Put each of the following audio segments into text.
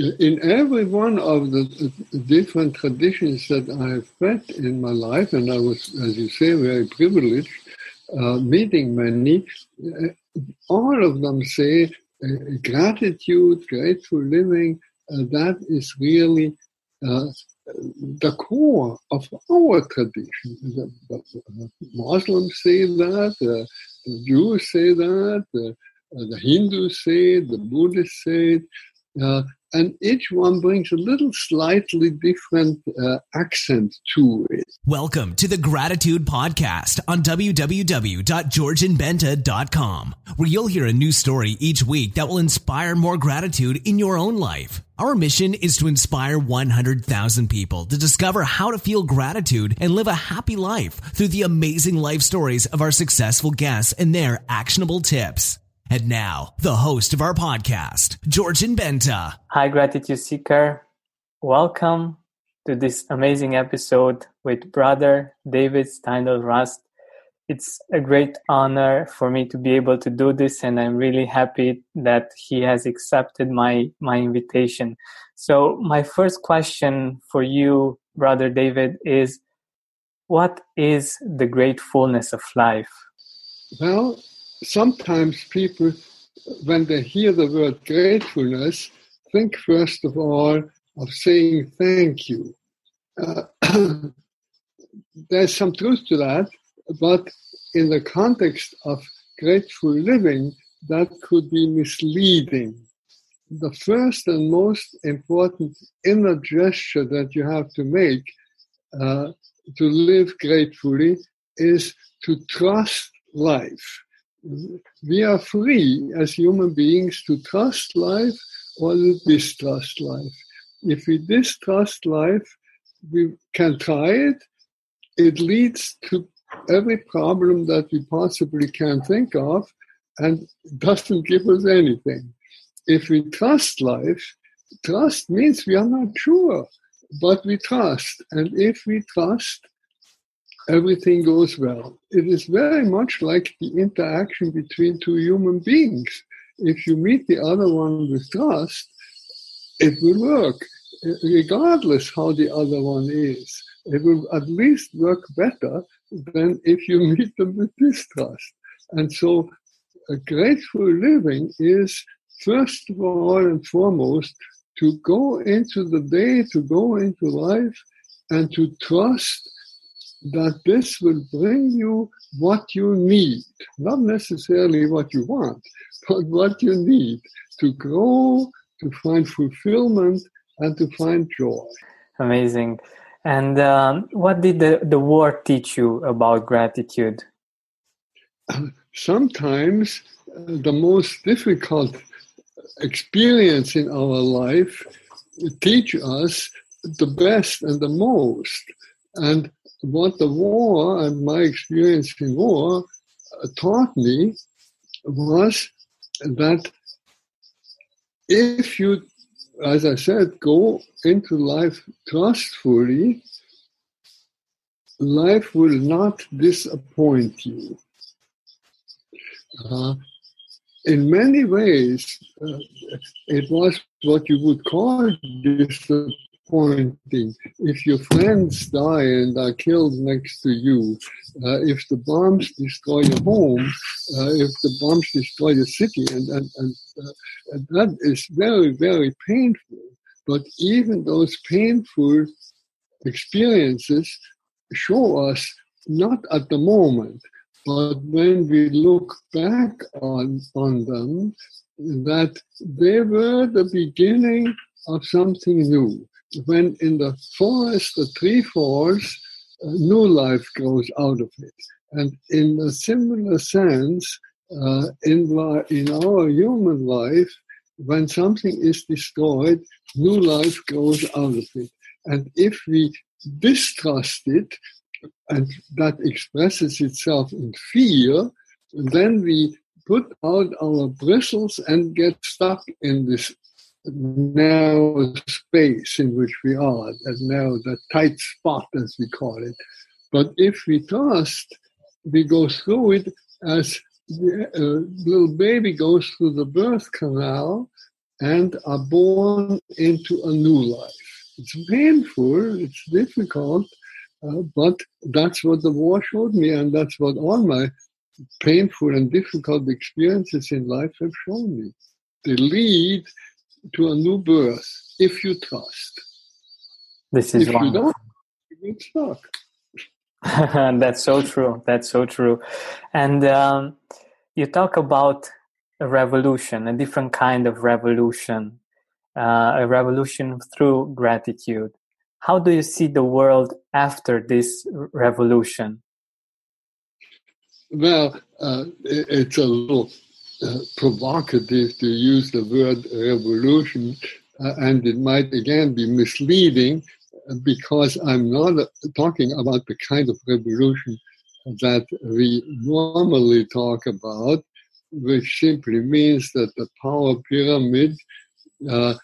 in every one of the different traditions that I have met in my life, and I was, as you say, very privileged, uh, meeting many, uh, all of them say uh, gratitude, grateful living, uh, that is really uh, the core of our tradition. The, the Muslims say that, the Jews say that, the, Hindus say it, the Buddhists say it. Uh, and each one brings a little slightly different uh, accent to it. Welcome to the Gratitude Podcast on www.georgianbenta.com, where you'll hear a new story each week that will inspire more gratitude in your own life. Our mission is to inspire 100,000 people to discover how to feel gratitude and live a happy life through the amazing life stories of our successful guests and their actionable tips. And now, the host of our podcast, Georgian Benta. Hi, Gratitude Seeker. Welcome to this amazing episode with brother David Steindl Rast. It's a great honor for me to be able to do this, and I'm really happy that he has accepted my, my invitation. So, my first question for you, brother David, is what is the gratefulness of life? Well, sometimes people, when they hear the word gratefulness, think first of all of saying thank you. Uh, there's some truth to that, but in the context of grateful living, that could be misleading. The first and most important inner gesture that you have to make uh, to live gratefully is to trust life we are free as human beings to trust life or to distrust life. If we distrust life, we can try it. It leads to every problem that we possibly can think of and doesn't give us anything. If we trust life, trust means we are not sure, but we trust. And if we trust, everything goes well. It is very much like the interaction between two human beings. If you meet the other one with trust, it will work, regardless how the other one is. It will at least work better than if you meet them with distrust. And so, a grateful living is, first of all and foremost, to go into the day, to go into life, and to trust that this will bring you what you need, not necessarily what you want, but what you need to grow, to find fulfillment, and to find joy. Amazing. And um, what did the, the war teach you about gratitude? Sometimes uh, the most difficult experience in our life teach us the best and the most. And what the war and my experience in war uh, taught me was that if you, as I said, go into life trustfully, life will not disappoint you. Uh, in many ways, uh, it was what you would call disappointment disappointing. If your friends die and are killed next to you, uh, if the bombs destroy your home, uh, if the bombs destroy your city, and, and, and, uh, and that is very, very painful. But even those painful experiences show us, not at the moment, but when we look back on, on them, that they were the beginning of something new when in the forest the tree falls, uh, new life grows out of it. And in a similar sense, uh, in, in our human life, when something is destroyed, new life grows out of it. And if we distrust it, and that expresses itself in fear, then we put out our bristles and get stuck in this narrow space in which we are, that narrow, the tight spot, as we call it. But if we trust, we go through it as the uh, little baby goes through the birth canal, and are born into a new life. It's painful, it's difficult, uh, but that's what the war showed me, and that's what all my painful and difficult experiences in life have shown me. They lead to a new birth if you trust. This is if one. you don't, you get stuck. That's so true. That's so true. And um, you talk about a revolution, a different kind of revolution, uh, a revolution through gratitude. How do you see the world after this revolution? Well, uh, it's a little provocative to use the word revolution, uh, and it might again be misleading uh, because I'm not talking about the kind of revolution that we normally talk about, which simply means that the power pyramid uh,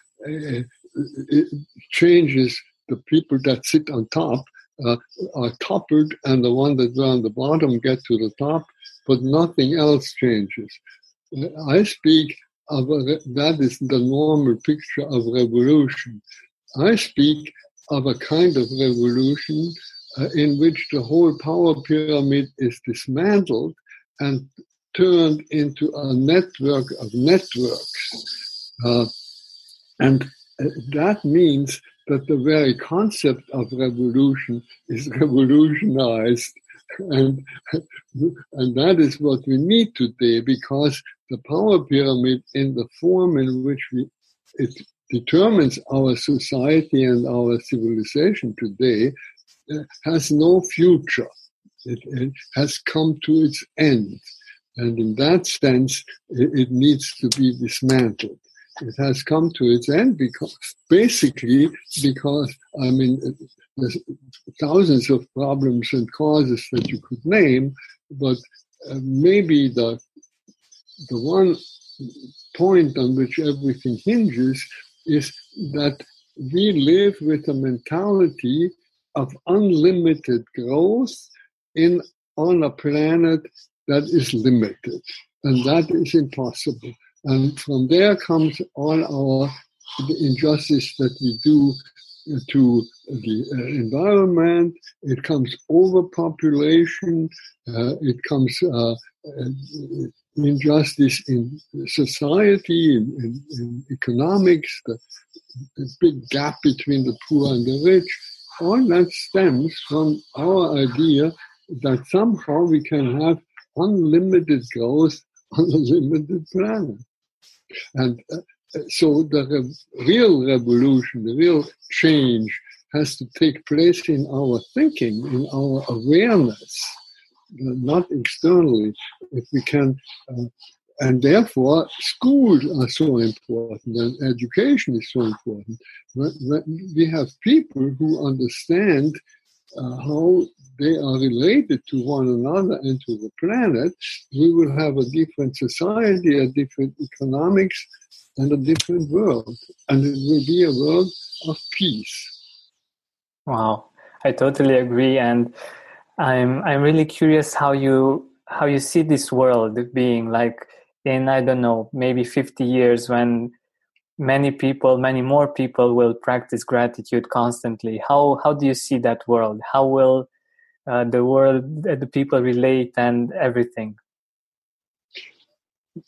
changes the people that sit on top uh, are toppled and the one that are on the bottom get to the top, but nothing else changes. I speak of a, that is the normal picture of revolution. I speak of a kind of revolution uh, in which the whole power pyramid is dismantled and turned into a network of networks. Uh, and uh, that means that the very concept of revolution is revolutionized. And, and that is what we need today because the power pyramid in the form in which we, it determines our society and our civilization today uh, has no future. It, it, has come to its end. And in that sense, it, it needs to be dismantled it has come to its end because basically because I mean there's thousands of problems and causes that you could name, but uh, maybe the the one point on which everything hinges is that we live with a mentality of unlimited growth in on a planet that is limited, and that is impossible. And from there comes all our injustice that we do to the uh, environment. It comes overpopulation. Uh, it comes uh, uh injustice in society, in, in, in economics, the, the, big gap between the poor and the rich. All that stems from our idea that somehow we can have unlimited growth on a limited planet. And uh, so the re- real revolution, the real change has to take place in our thinking, in our awareness, not externally. If we can, uh, and therefore schools are so important and education is so important. We have people who understand uh, how they are related to one another and to the planet, we will have a different society, a different economics, and a different world. And it will be a world of peace. Wow, I totally agree. And I'm I'm really curious how you how you see this world being like in I don't know maybe 50 years when many people, many more people will practice gratitude constantly. How how do you see that world? How will uh, the world, uh, the people relate, and everything?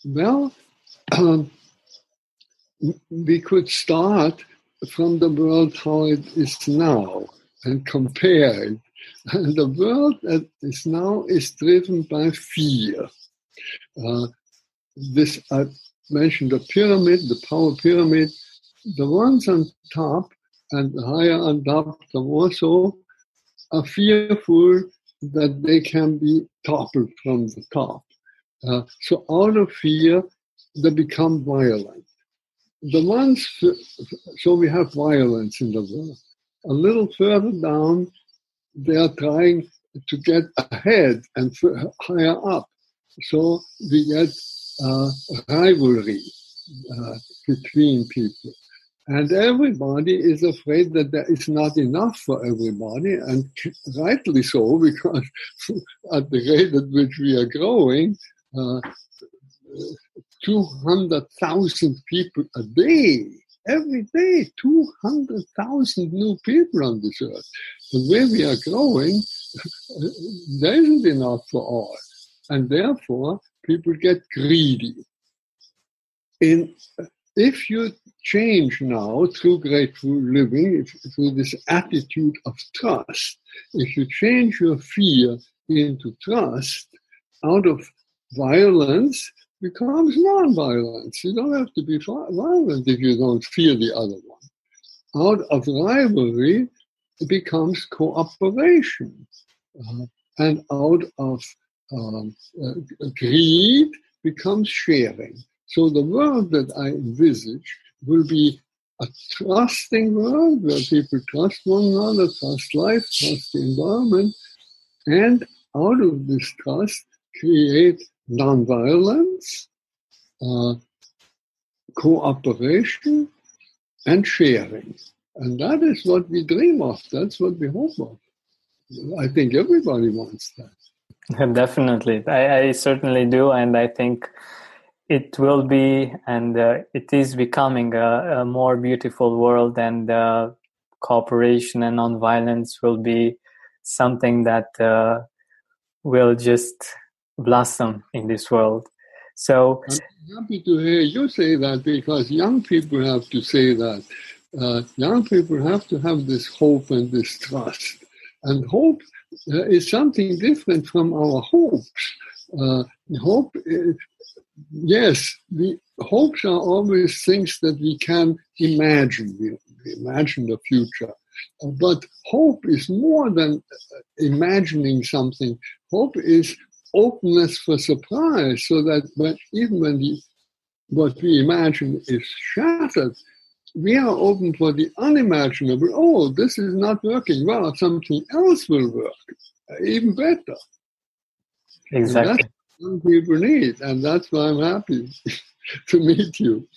Well, um, we could start from the world how it is now and compare it. And the world that is now is driven by fear. Uh, this uh, mentioned the pyramid, the power pyramid. The ones on top and higher on top, the more so, are fearful that they can be toppled from the top. Uh, so out of fear, they become violent. The ones, so we have violence in the world. A little further down, they are trying to get ahead and higher up. So we get uh, rivalry uh, between people. And everybody is afraid that there is not enough for everybody, and rightly so, because at the rate at which we are growing, uh, 200,000 people a day. Every day, 200,000 new people on this earth. The way we are growing, there isn't enough for all. And therefore, people get greedy. In, if you change now through grateful living, through this attitude of trust, if you change your fear into trust, out of violence becomes non-violence. You don't have to be violent if you don't fear the other one. Out of rivalry, it becomes cooperation. Uh, and out of um, uh, greed becomes sharing. So the world that I envisage will be a trusting world where people trust one another, trust life, trust the environment, and out of this trust create nonviolence, uh, cooperation, and sharing. And that is what we dream of. That's what we hope of. I think everybody wants that. Definitely. I, I certainly do. And I think it will be and uh, it is becoming a, a, more beautiful world and uh, cooperation and nonviolence will be something that uh, will just blossom in this world. So I'm happy to hear you say that because young people have to say that. Uh, young people have to have this hope and this trust. And hope uh, is something different from our hopes. Uh, hope, is, yes, the hopes are always things that we can imagine. We, imagine the future. Uh, but hope is more than uh, imagining something. Hope is openness for surprise so that when, even when the, what we imagine is shattered, we are open for the unimaginable. Oh, this is not working. Well, something else will work even better. Exactly. that's what people need, and that's why I'm happy to meet you.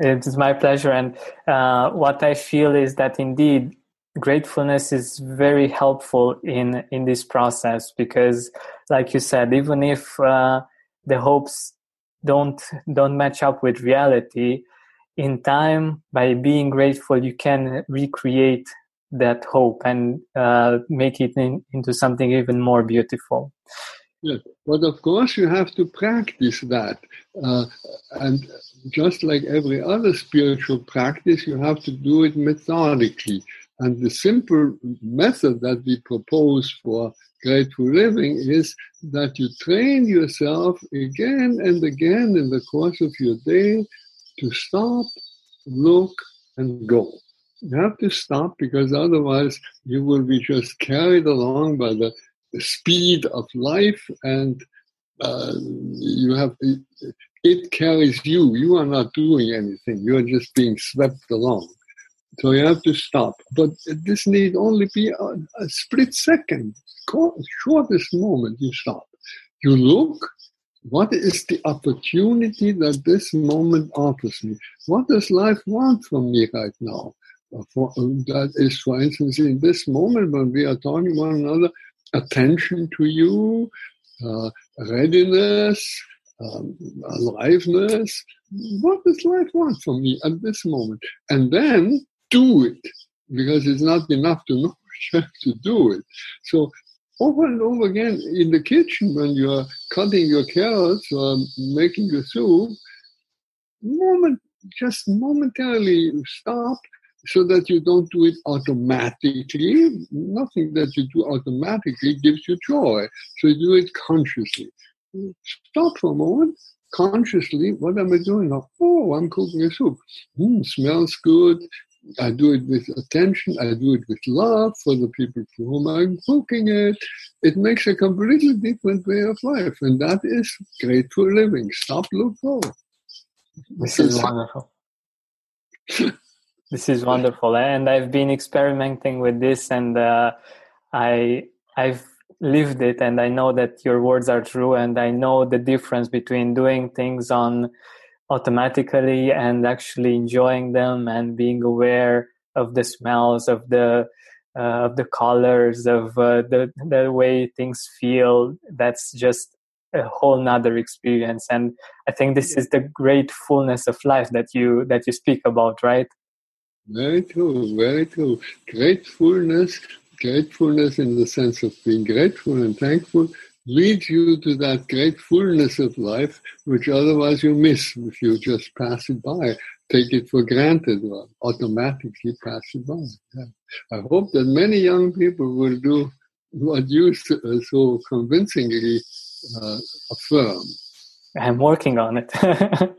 it is my pleasure, and uh, what I feel is that indeed gratefulness is very helpful in in this process because like you said even if uh, the hopes don't don't match up with reality in time by being grateful you can recreate that hope and uh, make it in, into something even more beautiful. Yes but of course you have to practice that uh, and just like every other spiritual practice you have to do it methodically and the simple method that we propose for grateful living is that you train yourself again and again in the course of your day to stop, look, and go. You have to stop because otherwise you will be just carried along by the, speed of life and uh, you have it carries you. You are not doing anything. You are just being swept along. So you have to stop. But this need only be a, a split second, shortest moment you stop. You look, what is the opportunity that this moment offers me? What does life want from me right now? Uh, for, uh, that is, for instance, in this moment when we are talking one another, attention to you, uh, readiness, um, aliveness. What does life want from me at this moment? And then do it because it's not enough to know, you have to do it. So over and over again in the kitchen when you're cutting your carrots or making your soup, moment just momentarily stop so that you don't do it automatically. Nothing that you do automatically gives you joy. So you do it consciously. Stop for a moment. Consciously, what am I doing now? Oh, I'm cooking a soup. Mm, smells good. I do it with attention. I do it with love for the people for whom I'm cooking it. It makes a completely different way of life, and that is grateful living. Stop, look, go. This is wonderful. this is wonderful, and I've been experimenting with this, and uh, I I've lived it, and I know that your words are true, and I know the difference between doing things on automatically and actually enjoying them and being aware of the smells of the uh, of the colors of uh, the the way things feel. That's just a whole nother experience. And i think this is the great fullness of life that you that you speak about right? Very true very true. Gratefulness gratefulness in the sense of being grateful and thankful leads you to that great fullness of life which otherwise you miss if you just pass it by take it for granted or automatically pass it by yeah. i hope that many young people will do what you so convincingly uh, affirm. I'm working on it.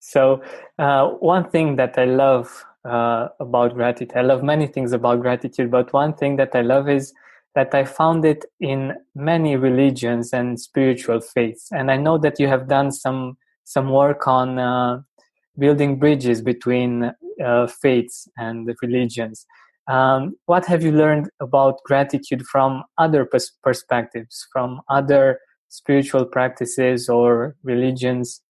so, uh, one thing that I love uh, about gratitude, I love many things about gratitude, but one thing that I love is that I found it in many religions and spiritual faiths. And I know that you have done some some work on uh, building bridges between uh, faiths and religions. Um, what have you learned about gratitude from other pers- perspectives, from other spiritual practices or religions?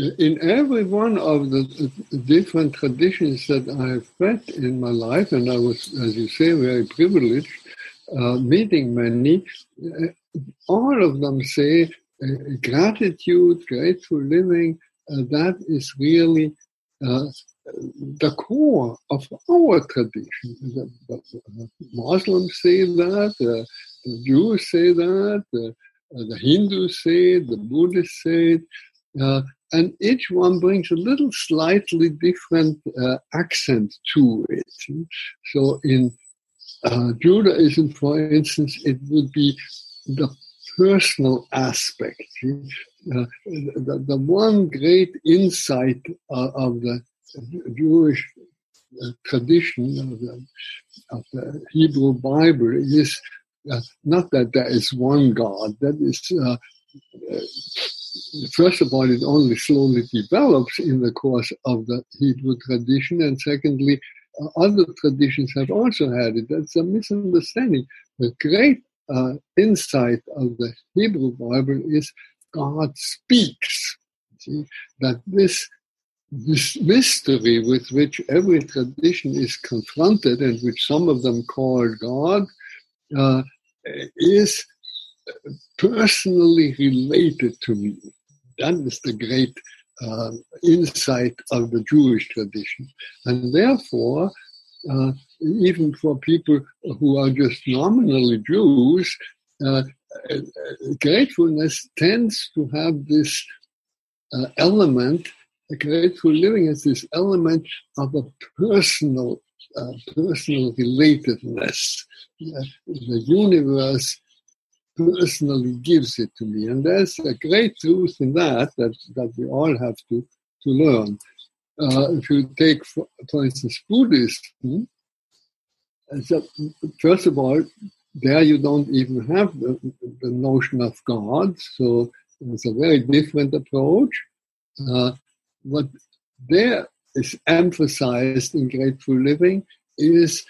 In every one of the different traditions that I have met in my life, and I was, as you say, very privileged, uh, meeting many, uh, all of them say uh, gratitude, grateful living, uh, that is really uh, the core of our tradition. The, the Muslims say that, the, the Jews say that, the Hindus say it, the Buddhists say it, uh, and each one brings a little slightly different uh, accent to it. So in uh, Judaism, for instance, it would be the personal aspect. Uh, the, the, one great insight uh, of the Jewish uh, tradition of the, of the, Hebrew Bible is not that there is one God. That is, first of all, it only slowly develops in the course of the Hebrew tradition, and secondly, uh, other traditions have also had it. That's a misunderstanding. The great uh, insight of the Hebrew Bible is God speaks. See, that this this mystery with which every tradition is confronted and which some of them call God uh, is personally related to me. That is the great uh, insight of the Jewish tradition. And therefore, uh, even for people who are just nominally Jews, uh, gratefulness tends to have this uh, element grateful living has this element of a personal, uh, personal relatedness. Uh, the universe personally gives it to me, and there's a great truth in that that, that we all have to to learn. Uh, if you take, for, for instance, Buddhism, first of all, there you don't even have the, the notion of God, so it's a very different approach. Uh, what there is emphasized in grateful living is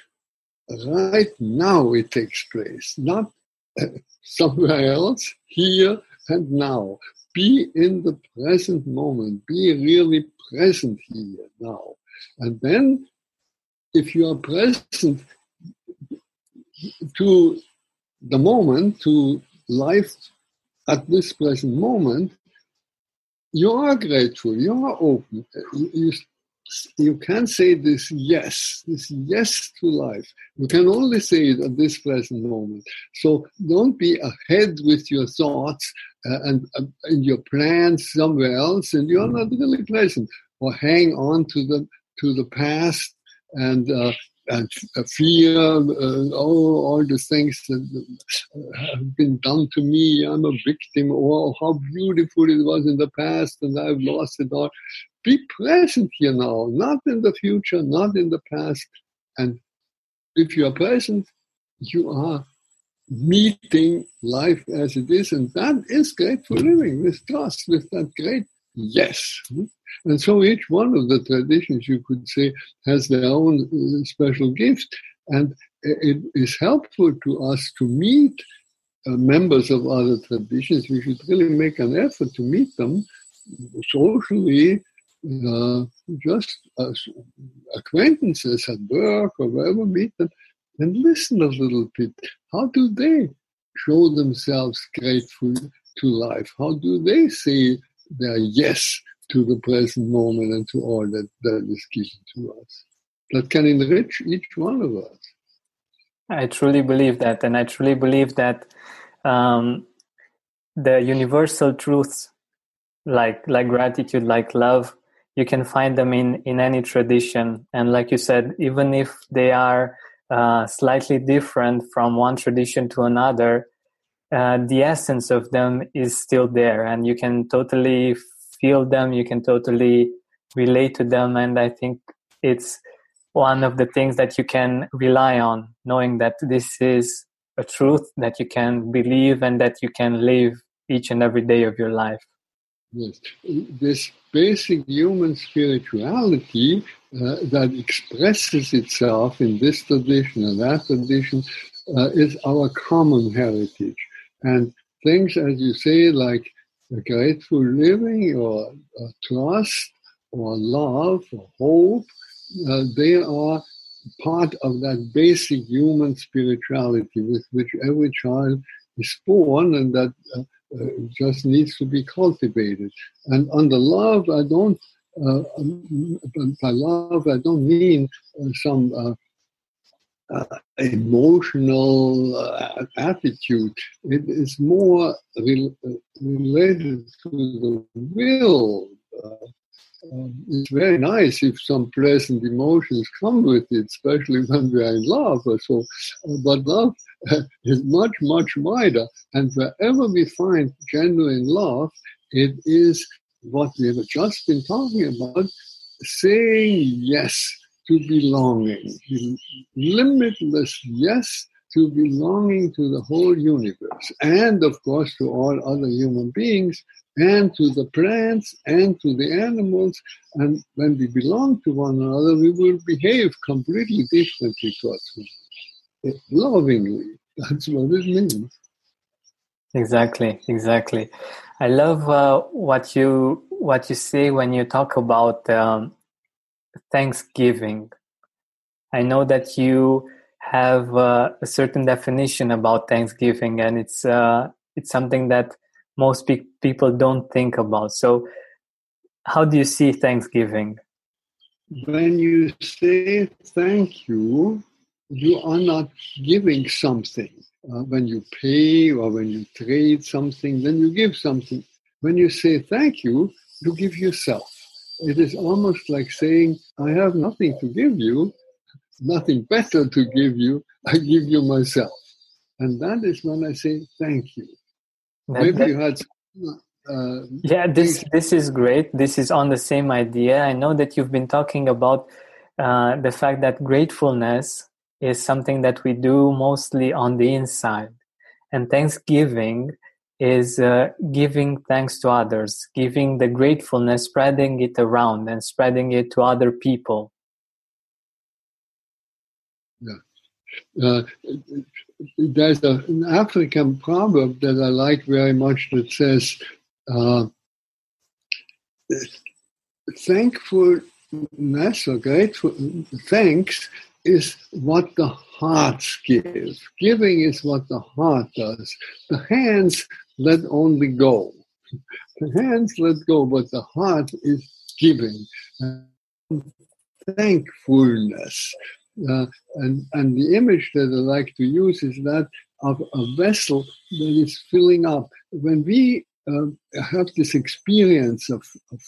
right now it takes place, not uh, somewhere else, here and now. Be in the present moment, be really present here now. And then, if you are present to the moment, to life at this present moment, you are grateful, you are open. You, you, can say this yes, this yes to life. You can only say it at this present moment. So don't be ahead with your thoughts uh, and, uh, and your plans somewhere else, and you're not really present. Or hang on to the to the past and uh, and fear, uh, all, all the things that have been done to me. I'm a victim, or how beautiful it was in the past, and I've lost it all. Be present here now, not in the future, not in the past. And if you are present, you are meeting life as it is, and that is grateful living with trust, with that great yes. And so each one of the traditions, you could say, has their own uh, special gift. And it is helpful to us to meet uh, members of other traditions. We should really make an effort to meet them socially, just as acquaintances at work or wherever, meet them and listen a little bit. How do they show themselves grateful to life? How do they say their yes to the present moment and to all that, that is given to us? That can enrich each one of us. I truly believe that, and I truly believe that um, the universal truths, like like gratitude, like love, you can find them in in any tradition. And like you said, even if they are uh, slightly different from one tradition to another, uh, the essence of them is still there, and you can totally feel them. You can totally relate to them, and I think it's one of the things that you can rely on, knowing that this is a truth that you can believe and that you can live each and every day of your life. Yes, this basic human spirituality uh, that expresses itself in this tradition and that tradition uh, is our common heritage. And things, as you say, like grateful living or uh, trust or love or hope uh, they are part of that basic human spirituality with which every child is born and that uh, uh, just needs to be cultivated. And under love, I don't, uh, um, by love, I don't mean uh, some uh, emotional attitude. It is more re- related to the will um, it's very nice if some pleasant emotions come with it, especially when we are in love or so. Uh, but love uh, is much, much wider. And wherever we find genuine love, it is what we have just been talking about saying yes to belonging, limitless yes to belonging to the whole universe, and of course to all other human beings and to the plants and to the animals. And when we belong to one another, we will behave completely differently towards one another. Lovingly. That's what it means. Exactly, exactly. I love uh, what you what you say when you talk about um, Thanksgiving. I know that you have uh, a certain definition about Thanksgiving, and it's uh, it's something that most pe- people don't think about. So, how do you see Thanksgiving? When you say thank you, you are not giving something. Uh, when you pay or when you trade something, then you give something. When you say thank you, you give yourself. It is almost like saying, I have nothing to give you, nothing better to give you, I give you myself. And that is when I say thank you. Maybe you had. Uh, yeah, this this is great. This is on the same idea. I know that you've been talking about uh, the fact that gratefulness is something that we do mostly on the inside, and Thanksgiving is uh, giving thanks to others, giving the gratefulness, spreading it around, and spreading it to other people. Yeah. There's a, an African proverb that I like very much that says, uh, thankfulness or grateful thanks is what the hearts give. Giving is what the heart does. The hands let only go. The hands let go, but the heart is giving. Thankfulness uh, and, and the image that I like to use is that of a vessel that is filling up. When we uh, have this experience of, of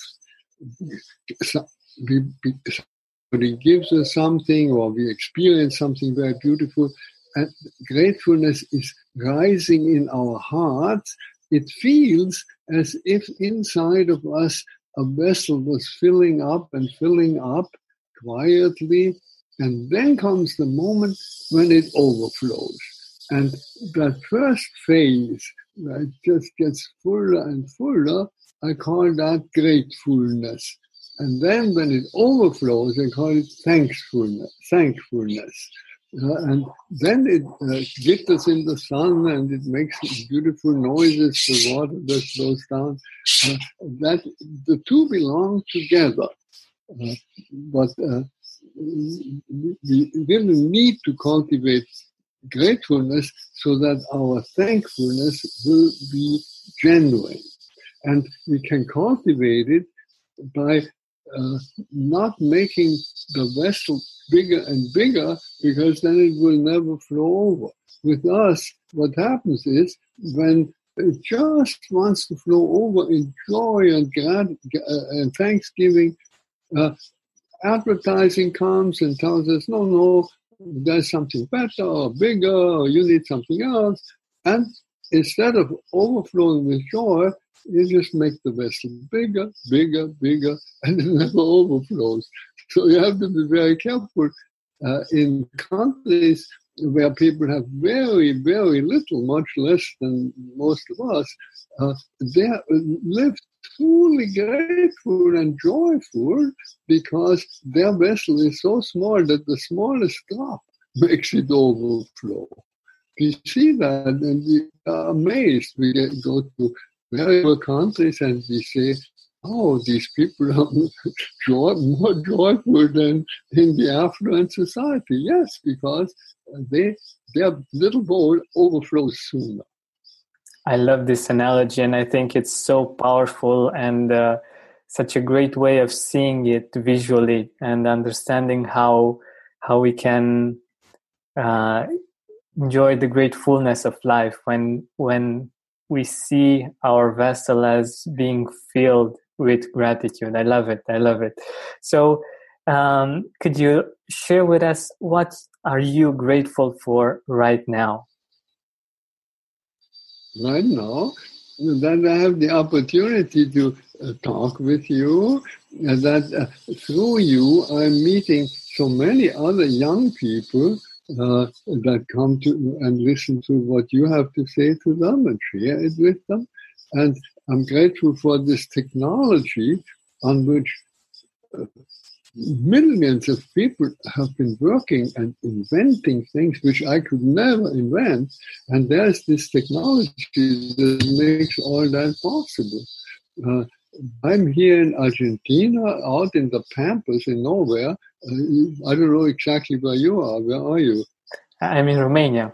somebody gives us something or we experience something very beautiful, and gratefulness is rising in our hearts, it feels as if inside of us a vessel was filling up and filling up quietly and then comes the moment when it overflows. And that first phase that just gets fuller and fuller, I call that gratefulness. And then when it overflows, I call it thankfulness. Thankfulness. Uh, and then it uh, glitters in the sun and it makes beautiful noises, the water that flows down. Uh, that the two belong together. Uh, but uh, really need to cultivate gratefulness so that our thankfulness will be genuine. And we can cultivate it by uh, not making the vessel bigger and bigger because then it will never flow over. With us, what happens is when it just wants to flow over in joy and, glad, uh, and thanksgiving, uh, advertising comes and tells us, no, no, there's something better or bigger, or you need something else. And instead of overflowing with joy, you just make the vessel bigger, bigger, bigger, and it never overflows. So you have to be very careful uh, in countries where people have very, very little, much less than most of us. Uh, they truly grateful and joyful because their vessel is so small that the smallest drop makes it overflow. We see that and we are amazed. We go to various countries and we say, oh, these people are joy, more joyful than in the affluent society. Yes, because they, their little bowl overflows sooner. I love this analogy, and I think it's so powerful and uh, such a great way of seeing it visually and understanding how how we can uh, enjoy the great fullness of life when when we see our vessel as being filled with gratitude. I love it. I love it. So, um, could you share with us what are you grateful for right now? Right now that I have the opportunity to uh, talk with you, and that uh, through you I'm meeting so many other young people uh, that come to and listen to what you have to say to them and share it with them. And I'm grateful for this technology on which uh, millions of people have been working and inventing things which I could never invent. And there's this technology that makes all that possible. Uh, I'm here in Argentina, out in the pampas in nowhere. Uh, I don't know exactly where you are. Where are you? I'm in Romania.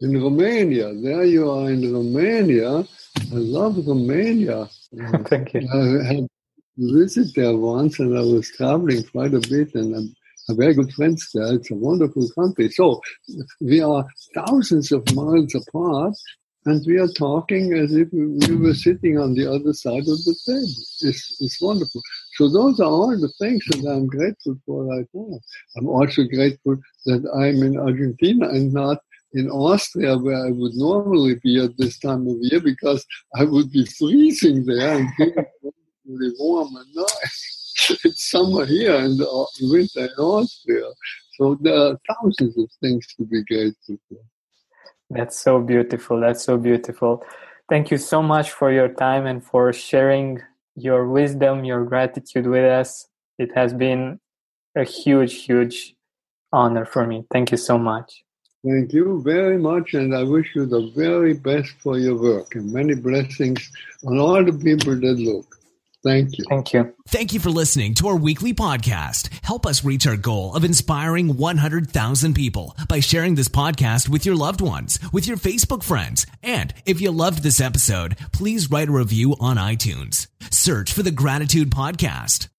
In Romania. There you are in Romania. I love Romania. Thank you. I visit there once and I was traveling quite a bit and I'm a very good friends there. It's a wonderful country. So we are thousands of miles apart and we are talking as if we were sitting on the other side of the table. It's, it's wonderful. So those are all the things that I'm grateful for right now. I'm also grateful that I'm in Argentina and not in Austria where I would normally be at this time of year because I would be freezing there and warm and nice. it's summer here and winter in Austria. So there are thousands of things to be grateful for. That's so beautiful. That's so beautiful. Thank you so much for your time and for sharing your wisdom, your gratitude with us. It has been a huge, huge honor for me. Thank you so much. Thank you very much, and I wish you the very best for your work and many blessings on all the people that look. Thank you. Thank you. Thank you for listening to our weekly podcast. Help us reach our goal of inspiring 100,000 people by sharing this podcast with your loved ones, with your Facebook friends. And if you loved this episode, please write a review on iTunes. Search for the Gratitude Podcast.